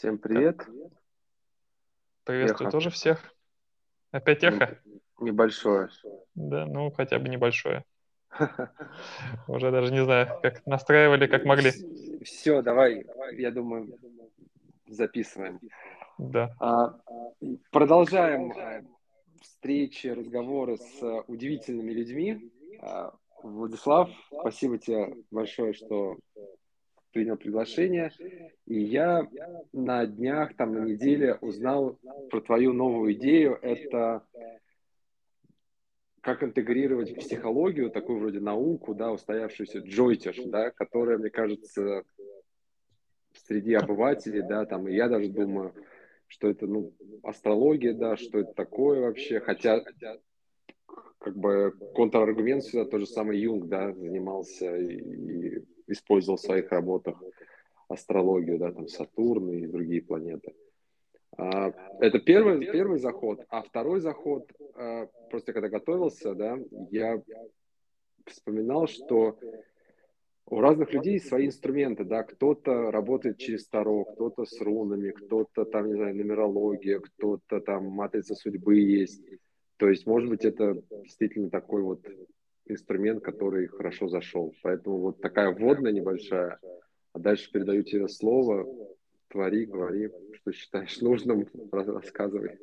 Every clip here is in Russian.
Всем привет. Приветствую Эхо. тоже всех. Опять эхо? Небольшое. Да, ну хотя бы небольшое. Уже даже не знаю, как настраивали, как могли. Все, давай, я думаю, записываем. Да. А, Продолжаем а, встречи, разговоры с а, удивительными людьми. А, Владислав, спасибо тебе большое, что принял приглашение. И я на днях, там на неделе узнал про твою новую идею. Это как интегрировать психологию, такую вроде науку, да, устоявшуюся джойтиш, да, которая, мне кажется, среди обывателей, да, там, и я даже думаю, что это, ну, астрология, да, что это такое вообще, хотя, как бы, контраргумент сюда тот же самый Юнг, да, занимался и, и использовал в своих работах астрологию, да, там, Сатурн и другие планеты. А, Это первый, первый заход. А второй заход, а, просто когда готовился, да, я вспоминал, что у разных людей свои инструменты, да, кто-то работает через Таро, кто-то с рунами, кто-то там, не знаю, нумерология, кто-то там матрица судьбы есть. То есть, может быть, это действительно такой вот инструмент, который хорошо зашел. Поэтому вот такая вводная небольшая, а дальше передаю тебе слово, твори, говори, что считаешь нужным, рассказывай.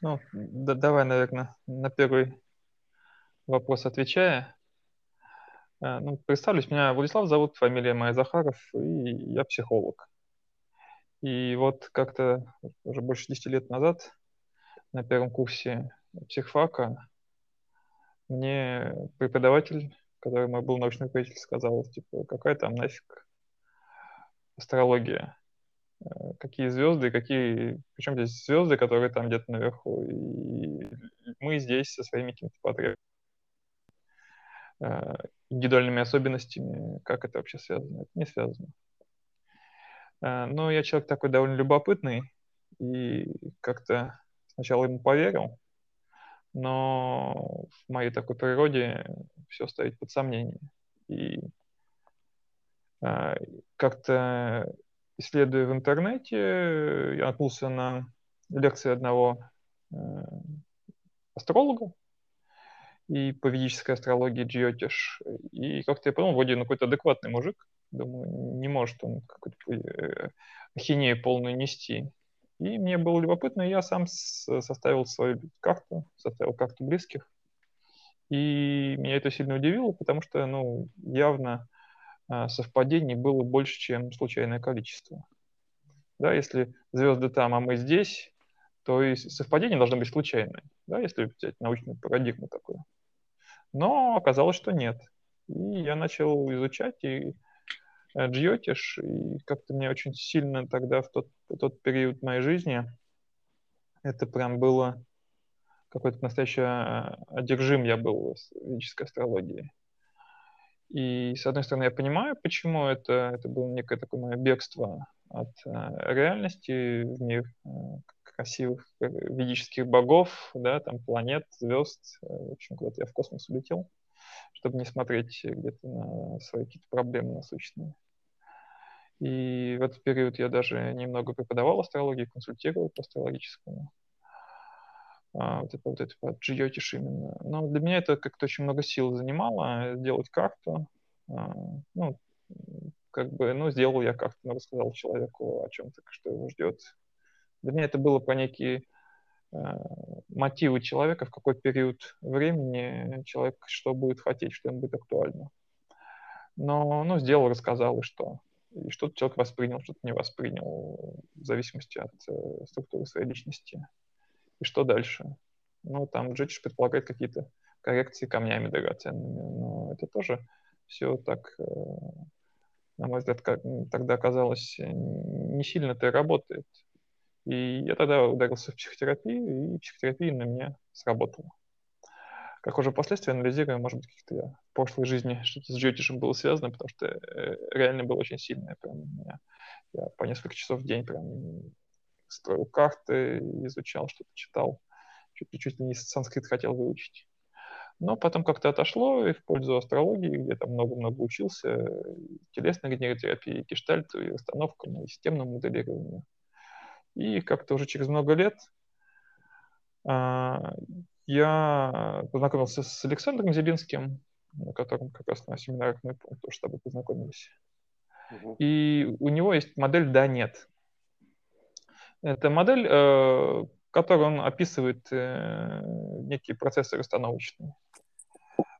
Ну, да, давай, наверное, на первый вопрос отвечая. Э, Ну, представлюсь, меня Владислав зовут, фамилия моя Захаров, и я психолог. И вот как-то уже больше 10 лет назад на первом курсе психфака мне преподаватель, который мой был научный руководитель, сказал, типа, какая там нафиг астрология, Э, какие звезды, какие, причем здесь звезды, которые там где-то наверху, и мы здесь со своими какими-то потребностями, э, индивидуальными особенностями, как это вообще связано? Это не связано. Э, Но я человек такой довольно любопытный, и как-то сначала ему поверил, но в моей такой природе все ставить под сомнение. И э, как-то исследуя в интернете, я наткнулся на лекции одного э, астролога и по ведической астрологии Джиотиш. И как-то я понял, вроде ну, какой-то адекватный мужик. Думаю, не может он какую-то э, ахинею полную нести. И мне было любопытно, я сам составил свою карту, составил карту близких. И меня это сильно удивило, потому что, ну, явно а, совпадений было больше, чем случайное количество. Да, если звезды там, а мы здесь, то и совпадения должны быть случайные, да, если взять научную парадигму такую. Но оказалось, что нет. И я начал изучать и джиотиш, и как-то мне очень сильно тогда в тот, в тот период моей жизни это прям было какой-то настоящий а, одержим я был с ведической астрологией. И, с одной стороны, я понимаю, почему это, это было некое такое мое бегство от э, реальности в мир э, красивых э, ведических богов, да, там планет, звезд. Э, в общем, куда-то я в космос улетел, чтобы не смотреть где-то на свои какие-то проблемы насущные. И в этот период я даже немного преподавал астрологию, консультировал по астрологическому. А, вот это вот это вот джиотиш именно. Но для меня это как-то очень много сил занимало, сделать карту. А, ну, как бы, ну, сделал я как-то, ну, рассказал человеку о чем-то, что его ждет. Для меня это было по некие мотивы человека, в какой период времени человек что будет хотеть, что ему будет актуально. Но, ну, сделал, рассказал, и что. И что-то человек воспринял, что-то не воспринял, в зависимости от э, структуры своей личности. И что дальше? Ну, там Джетиш предполагает какие-то коррекции камнями драгоценными, но это тоже все так, э, на мой взгляд, как, тогда оказалось не сильно-то и работает. И я тогда ударился в психотерапию, и психотерапия на меня сработала. Как уже впоследствии анализируя, может быть, каких-то я в прошлой жизни что-то с Джетишем было связано, потому что э, реально было очень сильное. Прям, я, я по несколько часов в день прям строил карты, изучал, что-то читал. Чуть чуть ли не санскрит хотел выучить. Но потом как-то отошло и в пользу астрологии, где там много-много учился, телесной генеротерапии, гештальту, и расстановкам, и системному моделированию. И как-то уже через много лет а, я познакомился с Александром Зелинским, на котором как раз на семинарах мы тоже с тобой познакомились. Угу. И у него есть модель «да, нет». Это модель, э, которую он описывает э, некие процессы расстановочные.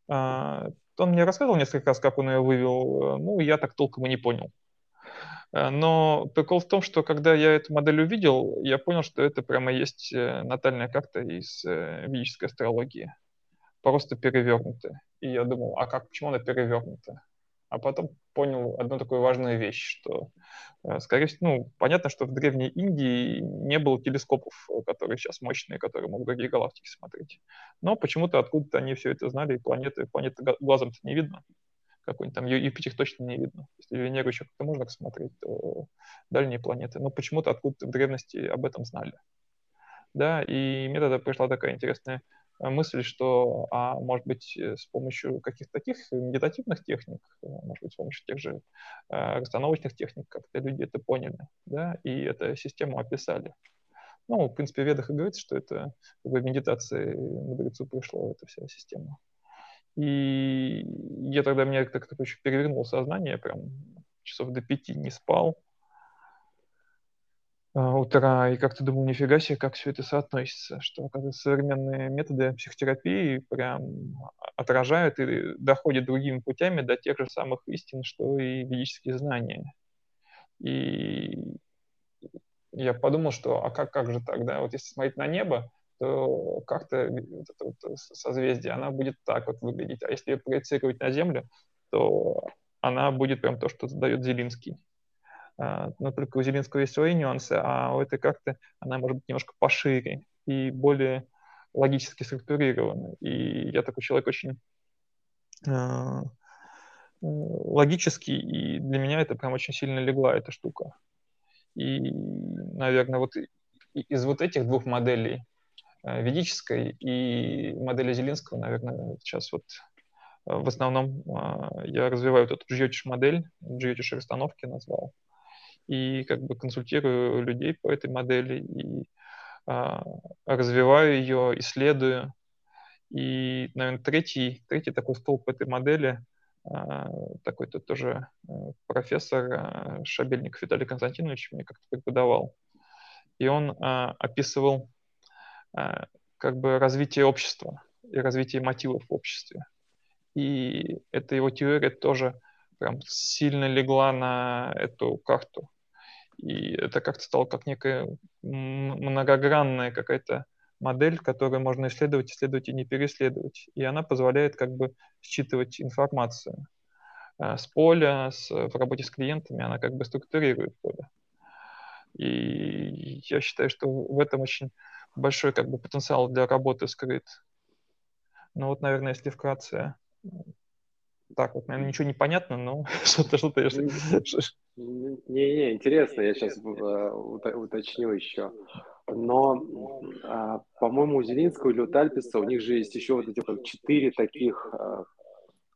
А, он мне рассказывал несколько раз, как он ее вывел. Ну, я так толком и не понял. Э, но прикол в том, что когда я эту модель увидел, я понял, что это прямо есть э, натальная карта из э, ведической астрологии. Просто перевернутая. И я думал, а как, почему она перевернута? А потом понял одну такую важную вещь, что, скорее всего, ну, понятно, что в Древней Индии не было телескопов, которые сейчас мощные, которые могут другие галактики смотреть. Но почему-то откуда-то они все это знали, и планеты, планеты глазом-то не видно какой-нибудь там Юпитер точно не видно. Если Венеру еще как-то можно посмотреть, то дальние планеты. Но почему-то откуда-то в древности об этом знали. Да, и мне тогда пришла такая интересная э, мысль, что, а может быть, э, с помощью каких-то таких медитативных техник, э, может быть, с помощью тех же э, расстановочных техник, как-то люди это поняли, да, и эту систему описали. Ну, в принципе, в ведах и говорится, что это в медитации мудрецу пришло эта вся система. И я тогда, так такое еще перевернул сознание, прям часов до пяти не спал а, утра, и как-то думал, нифига себе, как все это соотносится, что, оказывается, современные методы психотерапии прям отражают и доходят другими путями до тех же самых истин, что и ведические знания. И я подумал, что а как, как же так, да, вот если смотреть на небо, то как-то вот это вот созвездие, она будет так вот выглядеть. А если ее проецировать на Землю, то она будет прям то, что задает Зелинский. А, но только у Зелинского есть свои нюансы, а у этой карты она может быть немножко пошире и более логически структурирована. И я такой человек очень э, логический, и для меня это прям очень сильно легла эта штука. И, наверное, вот из вот этих двух моделей Э, ведической и модели Зелинского, наверное, сейчас вот э, в основном э, я развиваю вот эту джиотиш модель, джиотиш расстановки назвал, и как бы консультирую людей по этой модели и развиваю ее, исследую. И, наверное, третий, третий такой столб этой модели такой-то тоже профессор Шабельников Виталий Константинович мне как-то преподавал. И он описывал Э, как бы развитие общества и развитие мотивов в обществе. И эта его теория тоже прям сильно легла на эту карту. И это как-то стало как некая многогранная какая-то модель, которую можно исследовать, исследовать и не переследовать. И она позволяет как бы считывать информацию э, с поля, с, в работе с клиентами, она как бы структурирует поле. И я считаю, что в этом очень большой как бы потенциал для работы скрыт. Ну вот, наверное, если вкратце, так вот, наверное, ничего не понятно, но что-то, что-то... Не-не, интересно, я сейчас э, уточню еще. Но, а, по-моему, у Зелинского или у Тальписа у них же есть еще вот эти вот четыре таких а,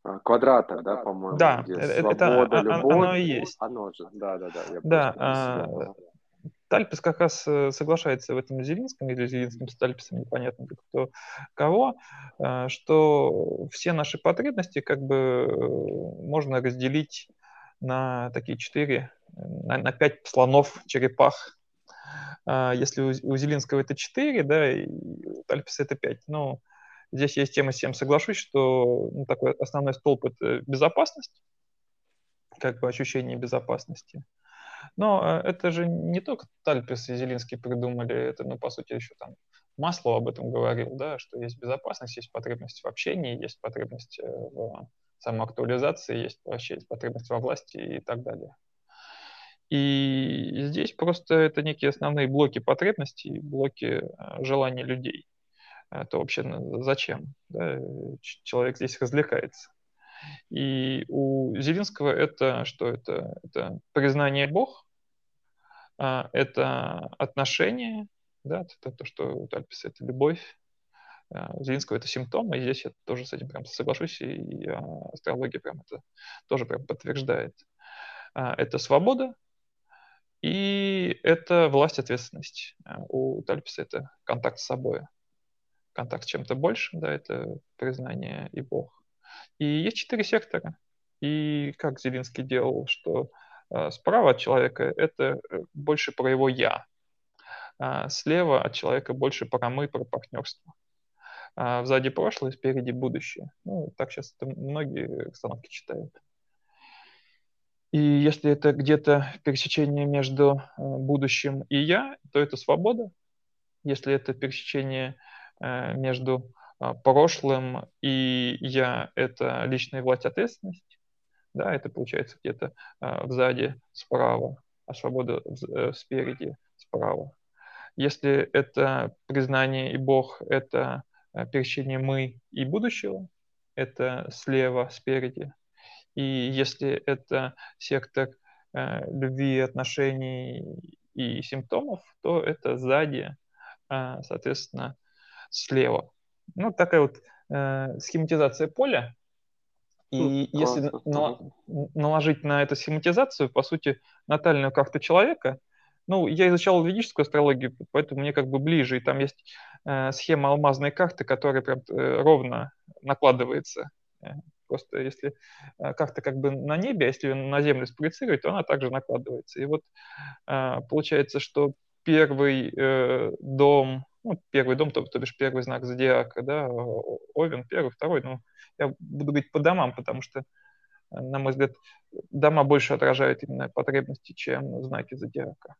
а, квадрата, да, по-моему. Да, это, свобода, это, любовь. Оно и есть. Оно же, да-да-да. Да, Тальпис как раз э, соглашается в этом Зелинском или Зелинским с Тальписом, непонятно кто кого, э, что все наши потребности как бы э, можно разделить на такие четыре, на, на пять слонов, черепах. А если у, у Зелинского это четыре, да, и у Тальписа это пять. Но здесь есть тема с тем соглашусь, что ну, такой основной столб – это безопасность, как бы ощущение безопасности. Но э, это же не только Тальпис и Зелинский придумали, это, ну, по сути, еще там Масло об этом говорил, да, что есть безопасность, есть потребность в общении, есть потребность э, в самоактуализации, есть вообще потребность во власти и так далее. И здесь просто это некие основные блоки потребностей, блоки э, желаний людей. Это вообще зачем? Да? Человек здесь развлекается. И у Зелинского это что? Это, это признание Бог, а, это отношение, да, это то, что у Тальписа это любовь, а, у Зелинского это симптомы, и здесь я тоже с этим прям соглашусь, и, а, астрология прям это тоже прям подтверждает. Это свобода, И это власть, ответственность. У Тальписа это контакт с собой. Контакт с чем-то большим, да, это признание и Бог. И есть четыре сектора. И как Зелинский делал, что э, справа от человека это э, больше про его «я», а слева от человека больше про «мы», про партнерство. А сзади прошлое, спереди будущее. Ну, так сейчас это многие установки читают. И если это где-то пересечение между э, будущим и я, то это свобода. Если это пересечение между прошлым и я, это личная власть, ответственность, да, это получается где-то сзади справа, а свобода э, спереди справа. Если это признание и Бог, это э, пересечение мы и будущего, это слева, спереди. И если это сектор э, любви, отношений и симптомов, то это сзади, э, соответственно, слева. Ну, такая вот э, схематизация поля, и ну, если на, наложить на это схематизацию, по сути, натальную карту человека, ну, я изучал ведическую астрологию, поэтому мне как бы ближе, и там есть э, схема алмазной карты, которая прям э, ровно накладывается. Э, просто если э, карта как бы на небе, а если ее на землю спроецировать, то она также накладывается. И вот э, получается, что первый э, дом, ну, первый дом, то, то бишь первый знак зодиака, да, Овен, первый, второй, ну, я буду говорить по домам, потому что, э, на мой взгляд, дома больше отражают именно потребности, чем знаки зодиака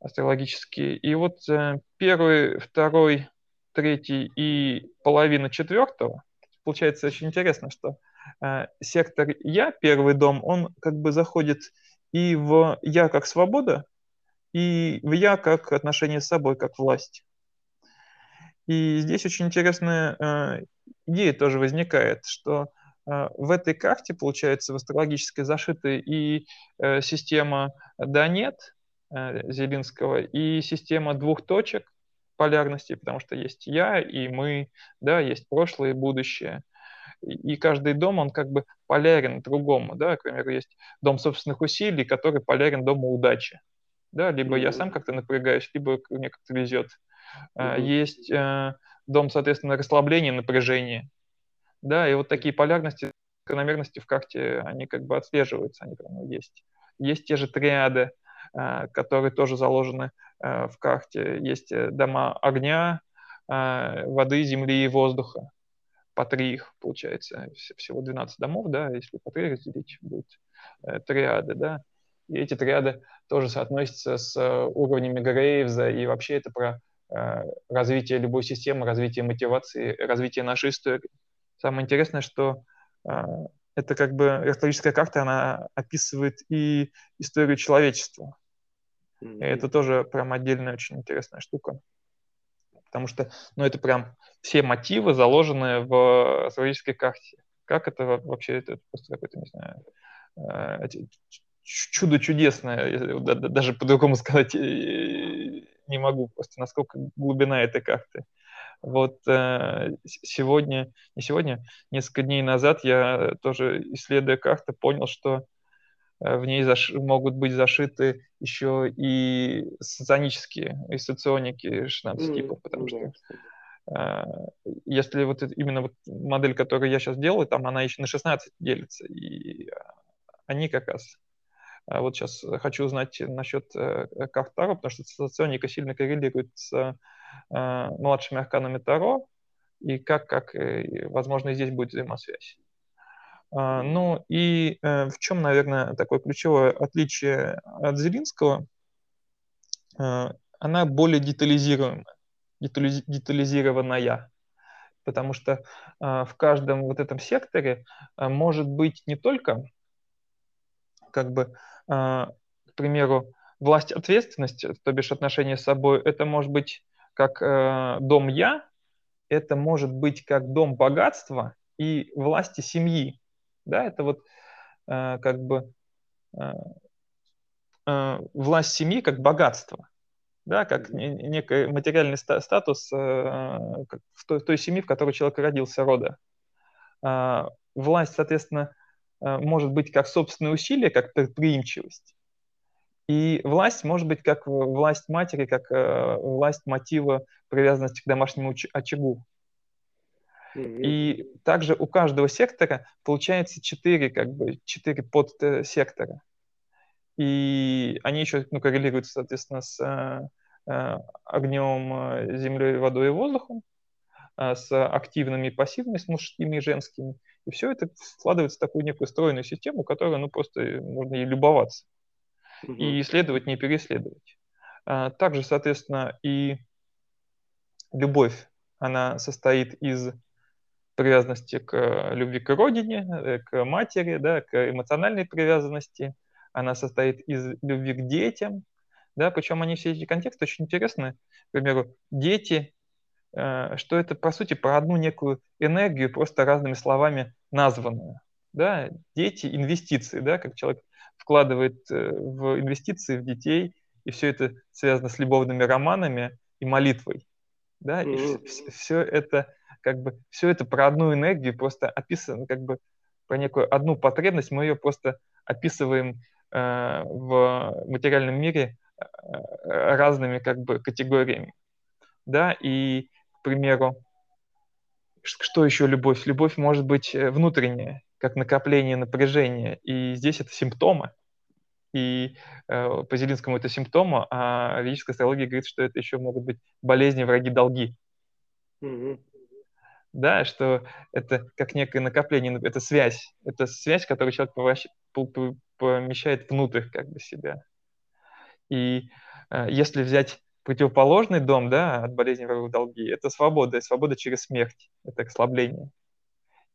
астрологические. И вот э, первый, второй, третий и половина четвертого, получается очень интересно, что э, сектор Я, первый дом, он как бы заходит и в Я как свобода, и в Я как отношение с собой, как власть. И здесь очень интересная э, идея тоже возникает, что э, в этой карте, получается, в астрологической зашиты и э, система да-нет Зелинского, и система двух точек полярности, потому что есть я и мы, да, есть прошлое и будущее. И, каждый дом, он как бы полярен другому, да, к примеру, есть дом собственных усилий, который полярен дому удачи. Да, либо я сам как-то напрягаюсь, либо мне как-то везет. Mm-hmm. Есть э, дом, соответственно, расслабления, напряжения. Да, и вот такие полярности, закономерности в карте, они как бы отслеживаются, они прямо есть. Есть те же триады, э, которые тоже заложены в карте. Есть дома огня, воды, земли и воздуха. По три их, получается, всего 12 домов, да, если по три разделить, будет триады, да. И эти триады тоже соотносятся с уровнями Грейвза, и вообще это про Э, развития любой системы, развития мотивации, развития нашей истории. Самое интересное, что э, это как бы астрологическая карта, она описывает и историю человечества. Mm-hmm. И это тоже прям отдельная очень интересная штука. Потому что, ну, это прям все мотивы заложены в астрологической карте. Как это вообще, это просто какой-то, не знаю, э, чудо чудесное, даже по-другому сказать не могу, просто насколько глубина этой карты. Вот э, сегодня, не сегодня, несколько дней назад я тоже, исследуя карту, понял, что э, в ней заш... могут быть зашиты еще и соционические, и соционики 16 mm, типов, потому что э, если вот это, именно вот модель, которую я сейчас делаю, там она еще на 16 делится, и они как раз а вот сейчас хочу узнать насчет э, карт Таро, потому что соционика сильно коррелирует с э, младшими арканами Таро, и как, как э, возможно, здесь будет взаимосвязь. А, ну и в чем, наверное, такое ключевое отличие от Зелинского? Она более детализируемая, детализированная, потому что в каждом вот этом секторе может быть не только как бы а, к примеру, власть ответственности, то бишь отношение с собой, это может быть как э, дом я, это может быть как дом богатства и власти семьи. Да, это вот э, как бы э, э, власть семьи как богатство, да, как некий материальный статус э, в, той, той семьи, в которой человек родился, рода. Э, власть, соответственно, может быть как собственные усилия, как предприимчивость. И власть может быть как власть матери, как э, власть мотива привязанности к домашнему очагу. И также у каждого сектора получается четыре, как бы, четыре подсектора. И они еще ну, коррелируются, соответственно, с э, э огнем, э, землей, водой и воздухом, э, с активными и пассивными, с мужскими и женскими. И все это складывается в такую некую стройную систему, которую ну, просто можно ей любоваться. Угу. И исследовать, не переследовать. А, также, соответственно, и любовь, она состоит из привязанности к э, любви к родине, э, к матери, да, к эмоциональной привязанности. Она состоит из любви к детям, да, причем они все эти контексты очень интересны. К примеру, дети, э, что это по сути про одну некую энергию, просто разными словами названную. Да, дети, инвестиции, да, как человек вкладывает в инвестиции в детей, и все это связано с любовными романами и молитвой. Да, mm-hmm. и все, все это как бы все это про одну энергию просто описано, как бы про некую одну потребность, мы ее просто описываем э, в материальном мире э, разными как бы категориями. Да, и, примеру, что еще любовь? Любовь может быть э, внутренняя, как накопление напряжения, и здесь это симптомы. И э, по Зелинскому это симптомы, а ведическая астрология говорит, что это еще могут быть болезни, враги, долги. Mm-hmm да, что это как некое накопление, это связь, это связь, которую человек помещает внутрь как бы себя. И э, если взять противоположный дом, да, от болезни в долги, это свобода, свобода через смерть, это ослабление.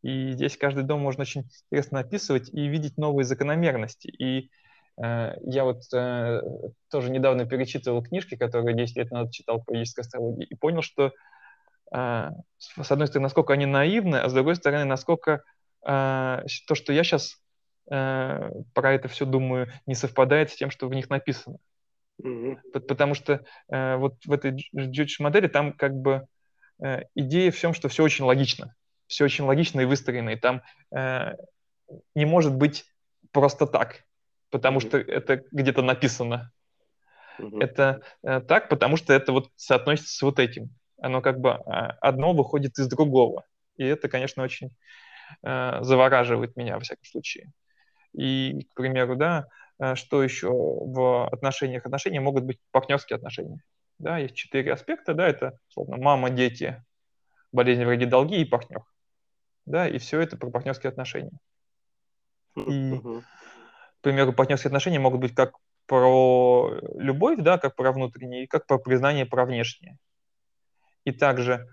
И здесь каждый дом можно очень интересно описывать и видеть новые закономерности. И э, я вот э, тоже недавно перечитывал книжки, которые 10 лет назад читал по физической астрологии, и понял, что а, с одной стороны, насколько они наивны, а с другой стороны, насколько а, то, что я сейчас а, про это все думаю, не совпадает с тем, что в них написано. Mm-hmm. Потому что вот в этой Judge модели там как бы идея в том, что все очень логично. Все очень логично и выстроено. И там не может быть просто так, потому mm-hmm. что это где-то написано. Mm-hmm. Это так, потому что это вот соотносится с вот этим оно как бы а, одно выходит из другого. И это, конечно, очень э, завораживает меня, во всяком случае. И, к примеру, да, э, что еще в отношениях? Отношения могут быть партнерские отношения. Да, есть четыре аспекта, да, это, условно, мама, дети, болезни, враги, долги и партнер. Да, и все это про партнерские отношения. И, к примеру, партнерские отношения могут быть как про любовь, да, как про внутреннее, и как про признание про внешнее. И также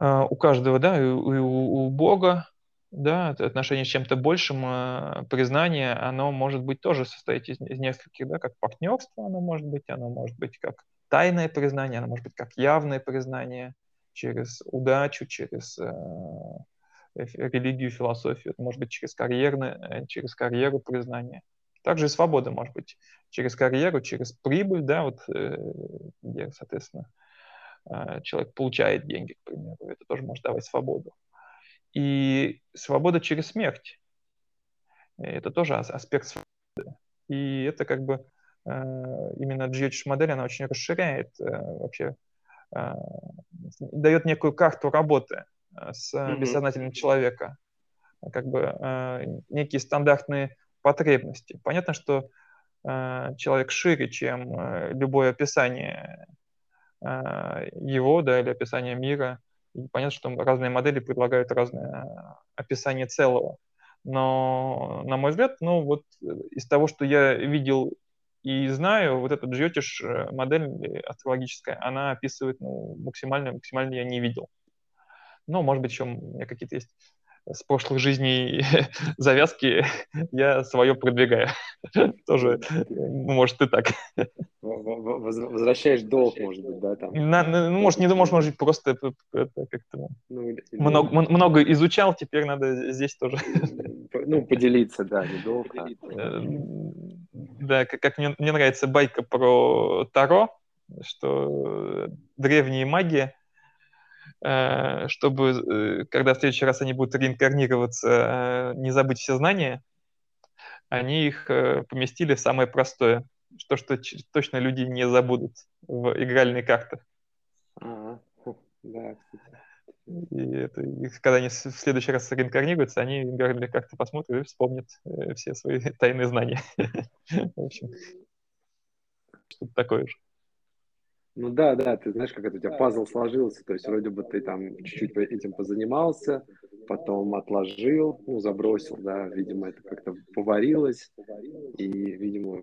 э, у каждого, да, и у, у Бога, да, отношение с чем-то большим, э, признание, оно может быть тоже состоять из, из нескольких, да, как партнерство оно может быть, оно может быть как тайное признание, оно может быть как явное признание через удачу, через э, религию, философию, это может быть через карьерное, э, через карьеру признание. Также и свобода может быть через карьеру, через прибыль, да, вот, э, где, соответственно, Э, человек получает деньги, к примеру. Это тоже может давать свободу. И свобода через смерть. Это тоже аспект свободы. И это как бы э, именно GH модель, она очень расширяет э, вообще, дает некую карту работы с mm-hmm. бессознательным человека, как бы некие стандартные потребности. Понятно, что человек шире, чем любое описание его, да, или описание мира. И понятно, что разные модели предлагают разное описание целого. Но, на мой взгляд, ну вот из того, что я видел и знаю, вот эта Джотиш э, модель астрологическая, она описывает ну, максимально, максимально я не видел. Ну, может быть, еще у меня какие-то есть с прошлых жизней завязки я свое продвигаю. Тоже, может, и так. Возвращаешь долг, может быть, да? Там. На, ну, может, не думаешь, может быть, просто как-то ну, или... много, много изучал, теперь надо здесь тоже. Ну, поделиться, да, не долг. А... Да, как, как мне, мне нравится байка про Таро, что древние маги чтобы, э, когда в следующий раз они будут реинкарнироваться, э, не забыть все знания, они их э, поместили в самое простое, что, что точно люди не забудут в игральные карты. Ага, да. И, это, когда они в следующий раз реинкарнируются, они играли как-то посмотрят и вспомнят э, все свои тайные знания. В общем, что-то такое же. Ну да, да, ты знаешь, как это у тебя пазл сложился, то есть вроде бы ты там чуть-чуть этим позанимался, потом отложил, ну, забросил, да, видимо, это как-то поварилось, и, видимо,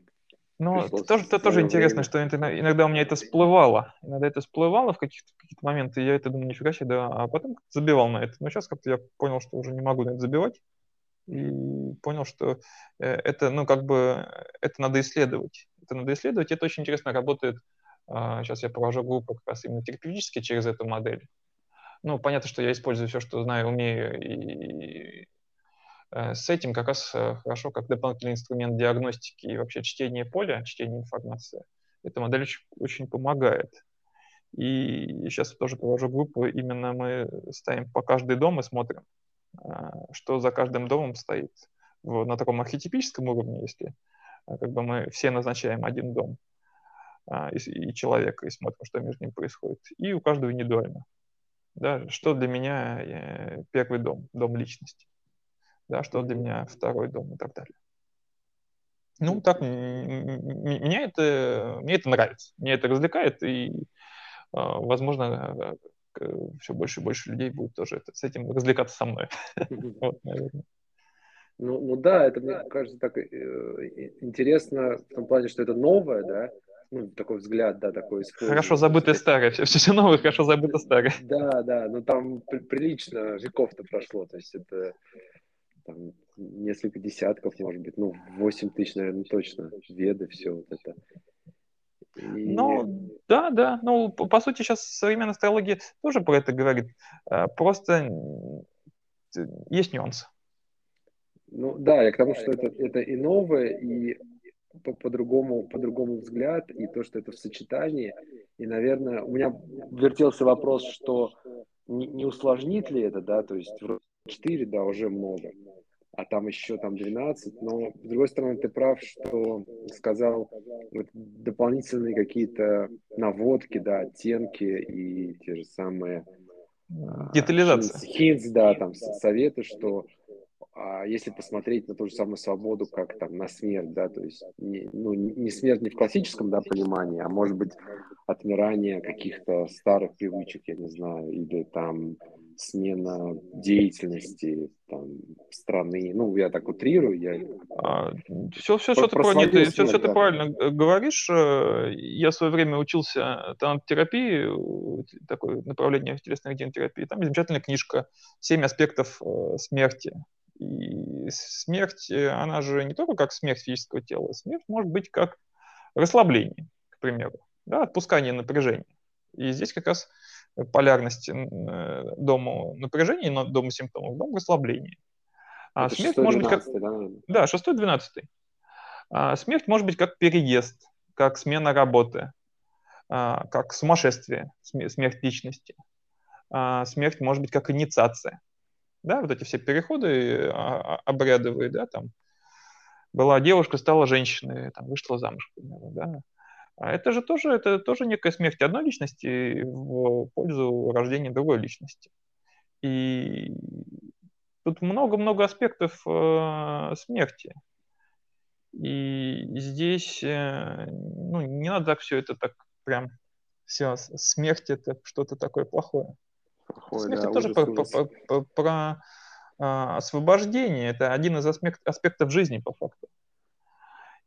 ну, тоже, это тоже интересно, что иногда у меня это всплывало. Иногда это всплывало в каких-то каких моменты, и я это думаю, нифига себе, да, а потом забивал на это. Но сейчас как-то я понял, что уже не могу на это забивать, и понял, что э, это, ну, как бы, это надо исследовать. Это надо исследовать, это очень интересно работает. Сейчас а, я провожу группу как раз именно терапевтически через эту модель. Ну, понятно, что я использую все, что знаю, умею, и Э, с этим как раз э, хорошо как дополнительный инструмент диагностики и вообще чтения поля, чтения информации. Эта модель очень, очень помогает. И сейчас тоже провожу группу, именно мы ставим по каждый дом и смотрим, э, что за каждым домом стоит. На таком архетипическом уровне, если как бы мы все назначаем один дом и, и человека, и смотрим, что между ним происходит. И у каждого индивидуально. Да, что для меня первый дом, дом личности да, что для меня второй дом и так далее. Ну, так, меня это, мне это нравится, мне это развлекает, и, а, возможно, все больше и больше людей будет тоже это, с этим развлекаться со мной. вот, наверное. Ну, ну да, это, мне кажется, так э, интересно в том плане, что это новое, да, ну, такой взгляд, да, такой. Хорошо забытое старое, все, все новое, хорошо забыто старое. Да, да, но там прилично веков-то прошло, то есть это там, несколько десятков, может быть, ну, 8 тысяч, наверное, точно, веды, все вот это. И... Ну, да, да. Ну, по, по сути, сейчас современная астрология тоже про это говорит. А, просто есть нюансы. Ну, да, я к тому, что это, это и новое, и по-другому, по по-другому взгляд, и то, что это в сочетании. И, наверное, у меня вертелся вопрос, что не, не усложнит ли это, да, то есть 4, да, уже много, а там еще там 12, но с другой стороны ты прав, что сказал вот, дополнительные какие-то наводки, да, оттенки и те же самые а, детализация. Хинтс, да, там советы, что а если посмотреть на ту же самую свободу, как там на смерть, да, то есть не, ну, не смерть не в классическом да, понимании, а может быть отмирание каких-то старых привычек, я не знаю, или там смена деятельности там, страны. Ну, я так утрирую. Я... А, все, все, все, ты, нет, смерть, все, все да. ты правильно говоришь. Э, я в свое время учился терапии, такое направление в телесной генотерапии. Там замечательная книжка «Семь аспектов э, смерти». И смерть, э, она же не только как смерть физического тела, смерть может быть как расслабление, к примеру, да, отпускание напряжения. И здесь как раз полярность э, дому напряжения, но дому симптомов, дом расслабления. А Это смерть 6, может быть как... Да, 6-12. А смерть может быть как переезд, как смена работы, а, как сумасшествие, смерть личности. А, смерть может быть как инициация да, вот эти все переходы а, а, обрядовые, да, там, была девушка, стала женщиной, там, вышла замуж, к да. А это же тоже, это тоже некая смерть одной личности в пользу рождения другой личности. И тут много-много аспектов э, смерти. И здесь э, ну, не надо так все это так прям все, смерть это что-то такое плохое. Ой, Смерть да, это тоже ужас, про, ужас. про, про, про а, освобождение. Это один из аспект, аспектов жизни, по факту.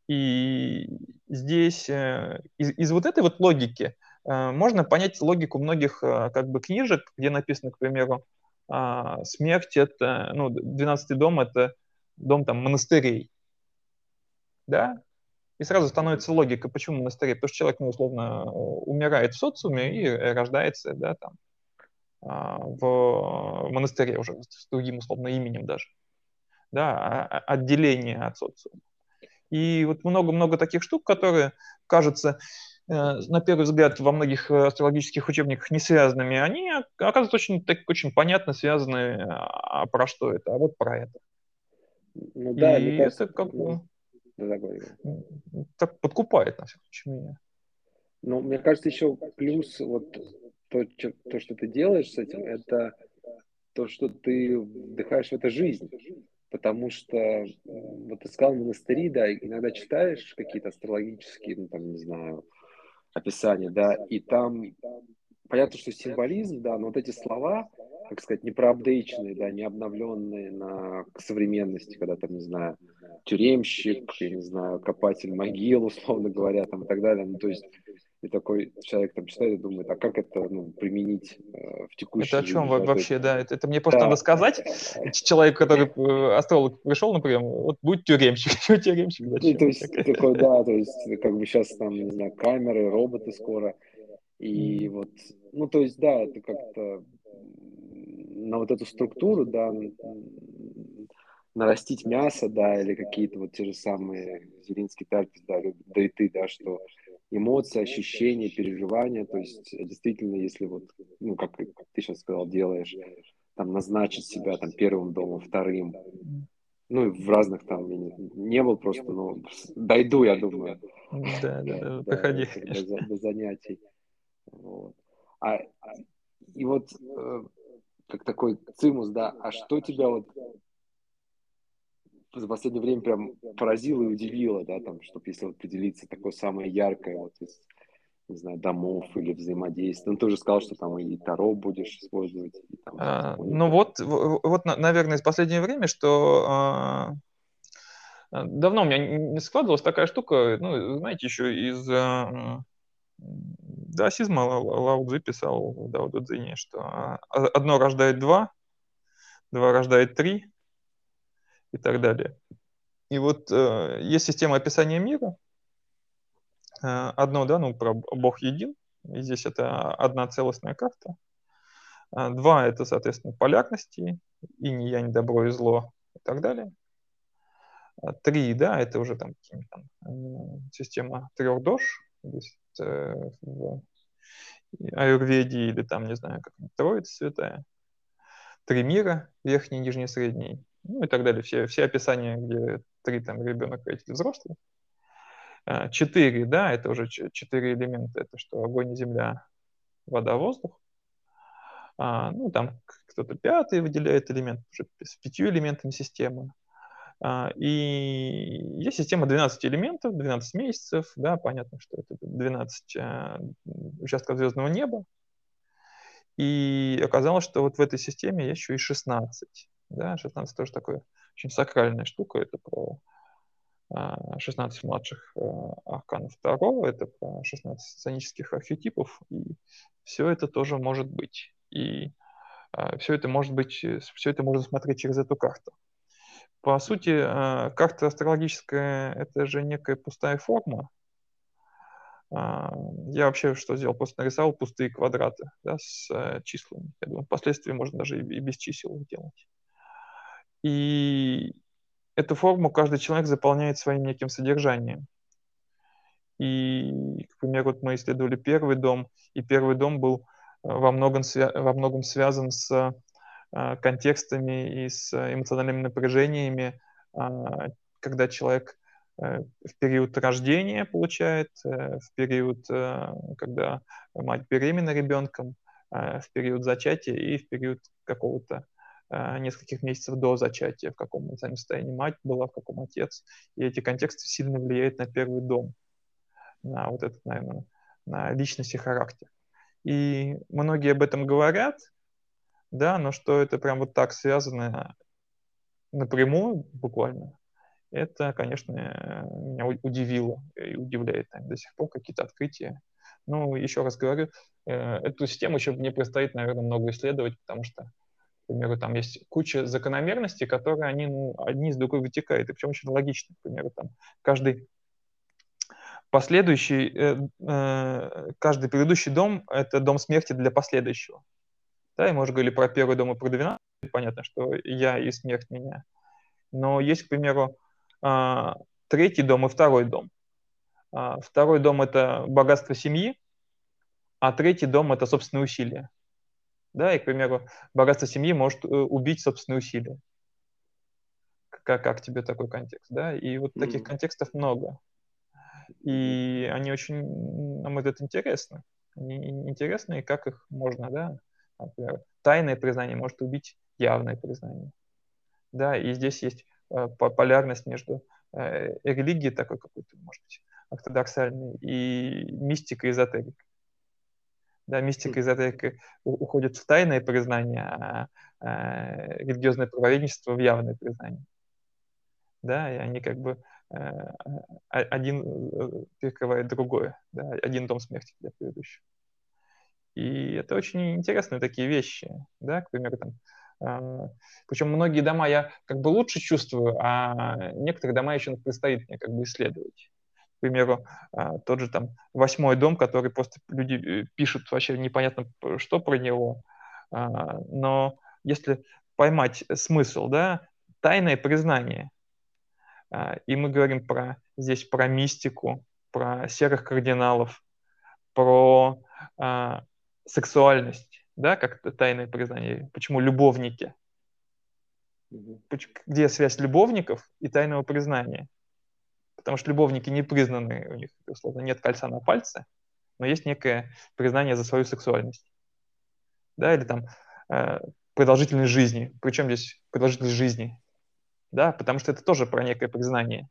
И здесь э, из, из вот этой вот логики э, можно понять логику многих э, как бы книжек, где написано, к примеру, а, смерть это, ну, 12 дом это дом там монастырей. Да? И сразу становится логика, почему монастырей? Потому что человек, ну, условно, умирает в социуме и рождается, да, там, в монастыре уже с другим условно именем даже, да, а, а, отделение от социума. И вот много-много таких штук, которые, кажется, э, на первый взгляд во многих астрологических учебниках не связанными, они оказываются очень, так, очень понятно связаны, а про что это, а вот про это. Ну да, и это как бы да, так подкупает, на всяком случае, меня. Ну, мне кажется, еще плюс вот то, то, что ты делаешь с этим, это то, что ты вдыхаешь в это жизнь. Потому что, вот ты сказал, монастыри, да, иногда читаешь какие-то астрологические, ну, там, не знаю, описания, да, и там понятно, что символизм, да, но вот эти слова, как сказать, не да, не обновленные на к современности, когда там, не знаю, тюремщик, я не знаю, копатель могил, условно говоря, там и так далее. Ну, то есть и такой человек там читает и думает, а как это ну, применить э, в текущем Это о чем жизни, вообще, да? Это, это мне просто да. надо сказать. Человек, который э, астролог пришел, например, вот будет тюремщик, что тюремщик? Зачем? Ну, то есть, такой, да, то есть, как бы сейчас там, не знаю, камеры, роботы скоро. И вот, ну, то есть, да, это как-то на вот эту структуру, да, нарастить мясо, да, или какие-то вот те же самые Зелинский Тарпис, да, да и ты, да, что эмоции, ощущения, переживания, то есть действительно, если вот, ну, как, как ты сейчас сказал, делаешь, там, назначить себя там первым домом, вторым, ну, в разных там, я не, не был просто, но дойду, я думаю. Да, да, да, приходи. До, до занятий. Вот. А, и вот э, как такой цимус, да, а что тебя вот за последнее время прям поразило и удивило, да, там, чтобы если вот поделиться такое самое яркое вот из, не знаю, домов или взаимодействия. Ну, ты уже сказал, что там и Таро будешь использовать. И, там, а, ну вот, вот, наверное, из последнее время, что а, давно у меня не складывалась такая штука, ну, знаете, еще из а, даосизма Лао Цзи писал в Дао Цзине, что а, одно рождает два, два рождает три, и так далее. И вот э, есть система описания мира. Э, одно, да, ну, про Бог един. И здесь это одна целостная карта. Э, два – это, соответственно, полярности, и не я, не добро и зло и так далее. А три, да, это уже там, там э, система трех дож, здесь, э, в аюрведе или там, не знаю, как Троица святая. Три мира, верхний, нижний, средний ну и так далее. Все, все описания, где три там ребенок, родитель, взрослый. А, четыре, да, это уже четыре элемента. Это что огонь, земля, вода, воздух. А, ну, там кто-то пятый выделяет элемент, уже с пятью элементами системы. А, и есть система 12 элементов, 12 месяцев, да, понятно, что это 12 а, участков звездного неба. И оказалось, что вот в этой системе есть еще и 16. Да, 16 тоже такая очень сакральная штука. Это про 16 а, младших э, арканов второго, это про 16 сценических архетипов, и все это тоже может быть. И а, все это может быть, э, все это можно смотреть через эту карту. По сути, а, карта астрологическая – это же некая пустая форма. Я вообще что сделал? Просто нарисовал пустые квадраты да, с числами. Я думаю, впоследствии можно даже и без чисел делать. И эту форму каждый человек заполняет своим неким содержанием. И, к примеру, вот мы исследовали первый дом, и первый дом был э, во многом, во многом связан с э, контекстами и с эмоциональными напряжениями, а, когда человек э, в период рождения получает, в период, когда мать беременна ребенком, в период зачатия и в период какого-то нескольких месяцев до зачатия, в каком эмоциональном состоянии мать была, в каком отец. И эти контексты сильно влияют на первый дом, на вот этот, наверное, на личность и характер. И многие об этом говорят, да, но что это прям вот так связано напрямую буквально, это, конечно, меня удивило и удивляет наверное, до сих пор какие-то открытия. Ну, еще раз говорю, э, эту систему еще мне предстоит, наверное, много исследовать, потому что к примеру, там есть куча закономерностей, которые они, ну, одни из другой вытекают, и причем очень логично. К примеру, там каждый последующий, э, э, каждый предыдущий дом – это дом смерти для последующего. Да, и мы уже говорили про первый дом и про 12, понятно, что я и смерть меня. Но есть, к примеру, э, третий дом и второй дом. Э, второй дом – это богатство семьи, а третий дом – это собственные усилия да, и, к примеру, богатство семьи может э, убить собственные усилия. как, как тебе такой контекст, да, и вот таких контекстов много. И они очень, на мой взгляд, интересны. Они интересны, и как их можно, да, например, тайное признание может убить явное признание. Да, и здесь есть э, полярность между э, религией такой какой-то, может быть, ортодоксальной, и мистикой, эзотерикой. Да, мистика, эзотерика уходит в тайное признание, а, а религиозное правоведничество в явное признание. Да, и они как бы э, один э, перекрывает другое, да, один дом смерти для предыдущего. И это очень интересные такие вещи, да, к примеру, там, э, причем многие дома я как бы лучше чувствую, а некоторые дома еще предстоит мне как бы исследовать примеру, а, тот же там восьмой дом, который просто люди э, пишут вообще непонятно что про него, а, но если поймать смысл, да, тайное признание, а, и мы говорим про здесь про мистику, про серых кардиналов, про а, сексуальность, да, как тайное признание. Почему любовники? Где связь любовников и тайного признания? Потому что любовники не признаны, у них, условно, нет кольца на пальце, но есть некое признание за свою сексуальность. Да, или там э, продолжительность жизни. Причем здесь продолжительность жизни? Да, потому что это тоже про некое признание.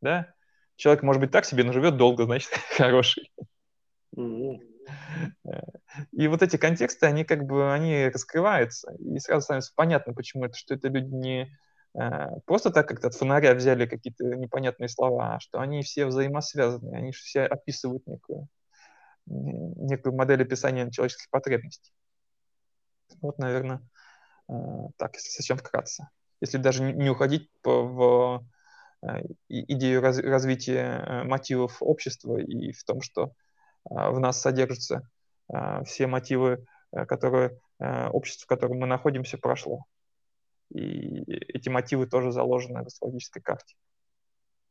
Да? Человек может быть так себе, но живет долго, значит, хороший. И вот эти контексты, они как бы, они раскрываются, и сразу становится понятно, почему это, что это люди не Э, просто так как-то от фонаря взяли какие-то непонятные слова, а что они все взаимосвязаны, они все описывают некую, некую модель описания человеческих потребностей. Вот, наверное, э, так, если совсем вкратце. Если даже не уходить в э, идею раз, развития мотивов общества и в том, что в нас содержатся все мотивы, которые общество, в котором мы находимся, прошло. И эти мотивы тоже заложены в астрологической карте.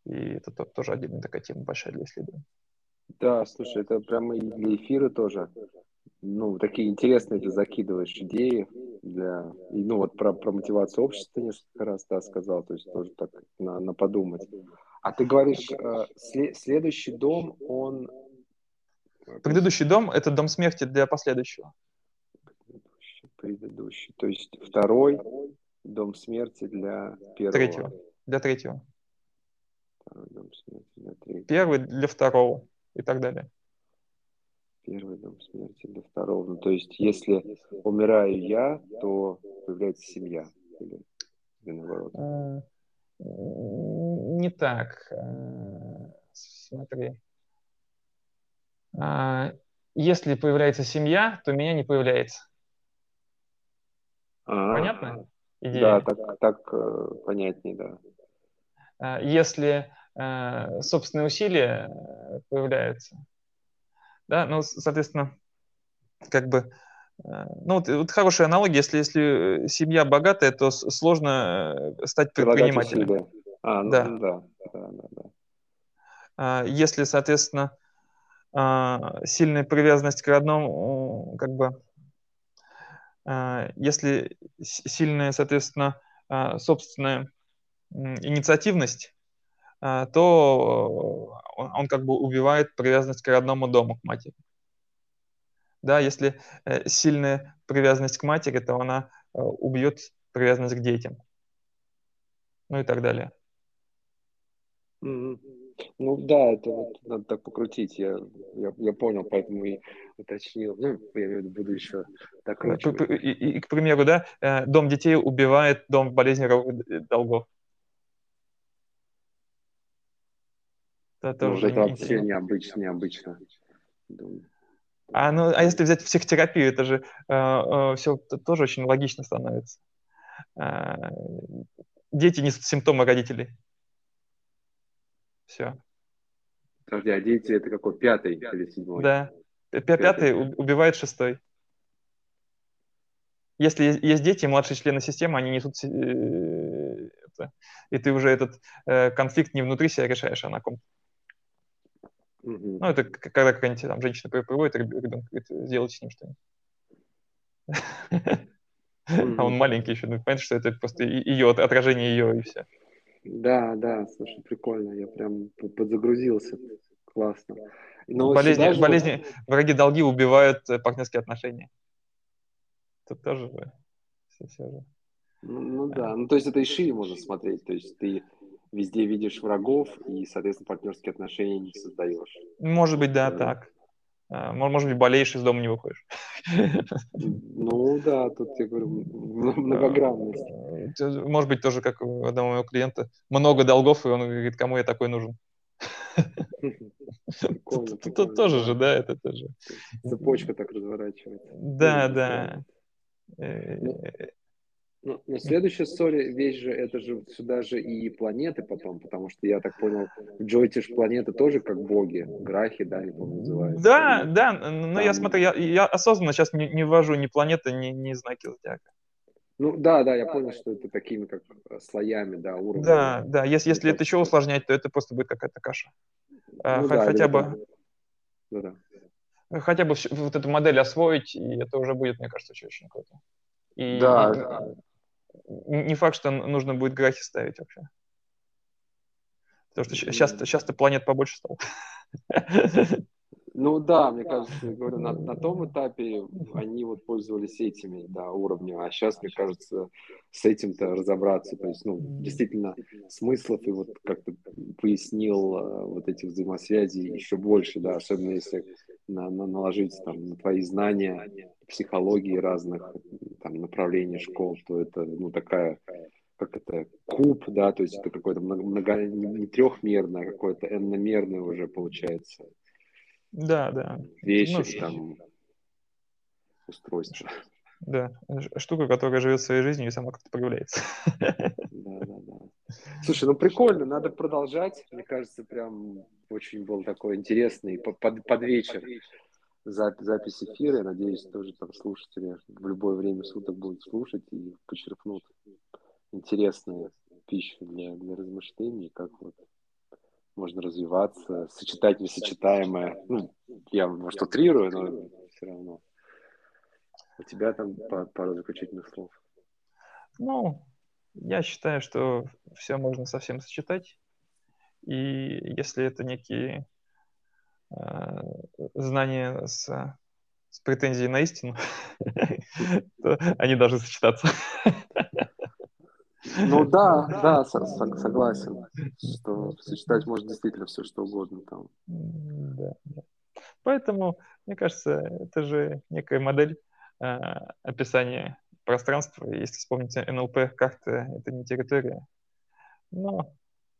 И это тоже отдельная такая тема большая для исследования. Да, слушай, это прямо и для эфира тоже. Ну, такие интересные ты закидываешь идеи для... И, ну, вот про, про мотивацию общества несколько раз да, сказал, то есть тоже так на, на подумать. А ты говоришь, э, след, следующий дом, он... Предыдущий дом – это дом смерти для последующего. Предыдущий, предыдущий. То есть второй Дом смерти для первого. Третьего. Для третьего. Второй дом смерти для третьего. Первый для второго и так далее. Первый дом смерти для второго. Ну, то есть, если умираю я, то появляется семья. Или, или наоборот. А, не так. А, смотри. А, если появляется семья, то меня не появляется. А-а-а. Понятно? Идея. Да, так, так э, понятнее, да. А, если э, собственные усилия э, появляются, да, ну, соответственно, как бы, ну, вот, вот хорошая аналогия, если, если семья богатая, то сложно стать предпринимателем. А, ну, да. Да, да, да, да. А, если, соответственно, а, сильная привязанность к родному, как бы, если сильная, соответственно, а, собственная инициативность, а, то он как бы убивает привязанность к родному дому, к матери. Да, если э, сильная привязанность к матери, то она э, убьет привязанность к детям. Ну и так далее. Ну да, это вот надо так покрутить. Я, я, я понял, поэтому и уточнил. Ну, я имею в виду, буду еще так и, и, и, к примеру, да, э, дом детей убивает дом болезненных долгов. Это, ну, это вообще необычно, необычно. А, ну, а если взять психотерапию, это же э, э, все тоже очень логично становится. Э, дети несут симптомы родителей. Все. Подожди, а дети это какой? Пятый или седьмой? Да. Пятый, Пятый убивает шестой. Если есть дети, младшие члены системы, они несут э, это, и ты уже этот э, конфликт не внутри себя решаешь, а на ком. Угу. Ну, это когда какая-нибудь там женщина приводит ребенка, говорит, сделайте с ним что-нибудь. А он маленький еще, ну, понятно, что это просто ее отражение ее и все. Да, да, слушай, прикольно, я прям подзагрузился, классно. Но болезни, даже... болезни, враги долги убивают э, партнерские отношения. Тут тоже все, все же. Ну, ну да, ну то есть это и шире можно смотреть, то есть ты везде видишь врагов и, соответственно, партнерские отношения не создаешь. Может быть, да, да. так. А, может быть, болеешь, из дома не выходишь. Ну да, тут я говорю, многогранность. Может быть, тоже как у одного моего клиента. Много долгов, и он говорит, кому я такой нужен? Тут тоже же, да, это тоже. Цепочка так разворачивается. Да, да. Ну, но следующая история, вещь же, это же сюда же и планеты потом, потому что я так понял, в Джойтиш планеты тоже как боги, грахи, да, они там называются. Да, да, но там... я смотрю, я, я осознанно сейчас не, не ввожу ни планеты, ни, ни знаки зодиака. Ну да, да, я понял, что это такими как слоями, да, уровнями. Да, да, если, если это еще усложнять, то это просто будет какая-то каша. А, ну, да, хотя бы... Да, да. Хотя бы вот эту модель освоить, и это уже будет, мне кажется, очень, очень круто. И, да, и, да не факт, что нужно будет графи ставить вообще. Потому что сейчас, сейчас-то планет побольше стало. Ну да, мне кажется, я говорю, на, на том этапе они вот пользовались этими да, уровнями, а сейчас, мне кажется, с этим-то разобраться. То есть, ну, действительно, смыслов и вот как то пояснил э, вот эти взаимосвязи еще больше, да, особенно если на, на, наложить там на твои знания психологии разных там направлений школ, то это, ну, такая как это, куб, да, то есть это какой-то много, не трехмерное, а какое-то n уже получается да, да. Вещи, ну, там, устройства. Да, штука, которая живет своей жизнью и сама как-то проявляется. Да, да, да. Слушай, ну прикольно, надо продолжать. Мне кажется, прям очень был такой интересный под, под вечер запись, запись эфира. Я надеюсь, тоже там слушатели в любое время суток будут слушать и почерпнут интересную пищу для, для размышлений, как вот можно развиваться, сочетать несочетаемое. Ну, я, может, утрирую, но все равно. У тебя там пару заключительных слов. Ну, я считаю, что все можно совсем сочетать. И если это некие э, знания с, с претензией на истину, то они должны сочетаться. Ну да, да, согласен, что сочетать можно действительно все, что угодно там. Да, да. Поэтому, мне кажется, это же некая модель э, описания пространства. Если вспомнить НЛП, карта — это не территория. Но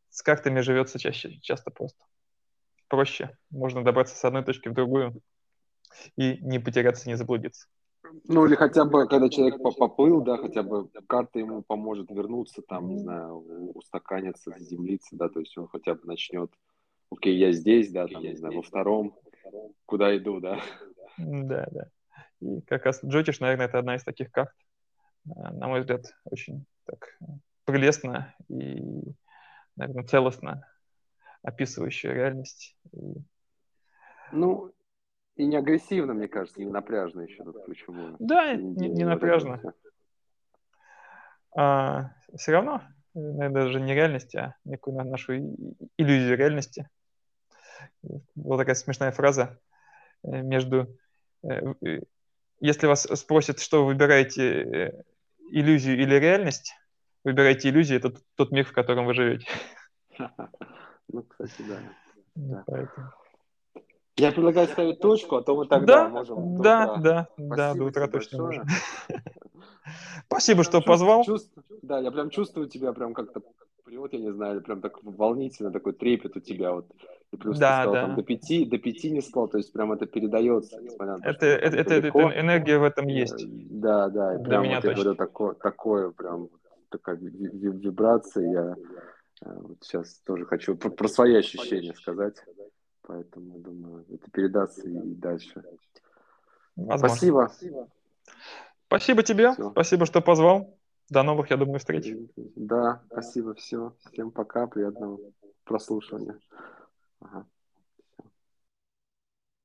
с картами живется чаще, часто просто. Проще. Можно добраться с одной точки в другую и не потеряться, не заблудиться. Ну, или хотя бы, когда человек поплыл, да, хотя бы карта ему поможет вернуться, там, не знаю, устаканиться, заземлиться, да, то есть он хотя бы начнет, окей, я здесь, да, там, не знаю, во втором, куда иду, да. Да, да. И как раз Джотиш, наверное, это одна из таких карт, э, на мой взгляд, очень так прелестно и, наверное, целостно описывающая реальность. Ну, и не агрессивно, мне кажется, не напряжно еще тут почему. Да, не, не напряжно. А, все равно, наверное, даже не реальность, а некую нашу иллюзию реальности. Была такая смешная фраза э, между... Э, э, если вас спросят, что вы выбираете, иллюзию или реальность, выбирайте иллюзию, это тот мир, в котором вы живете. Ну, кстати, да. Поэтому. Я предлагаю ставить точку, а то мы тогда да, можем. Да, да, да, до утра точно можно. Спасибо, что позвал. Да, я прям чувствую тебя прям как-то вот я не знаю, прям так волнительно, такой трепет у тебя вот. И плюс да, ты сказал, да. там до пяти, до пяти не спал, то есть прям это передается, несмотря на то, это, это, это, это, энергия в этом есть. Да, да, и прям меня вот, я говорю, такое, такое прям такая вибрация, я э, вот сейчас тоже хочу про, про свои ощущения сказать. Поэтому, думаю, это передастся и дальше. Возможно. Спасибо. Спасибо тебе. Все. Спасибо, что позвал. До новых, я думаю, встреч. Да, спасибо. Все. Всем пока. Приятного прослушивания. Ага.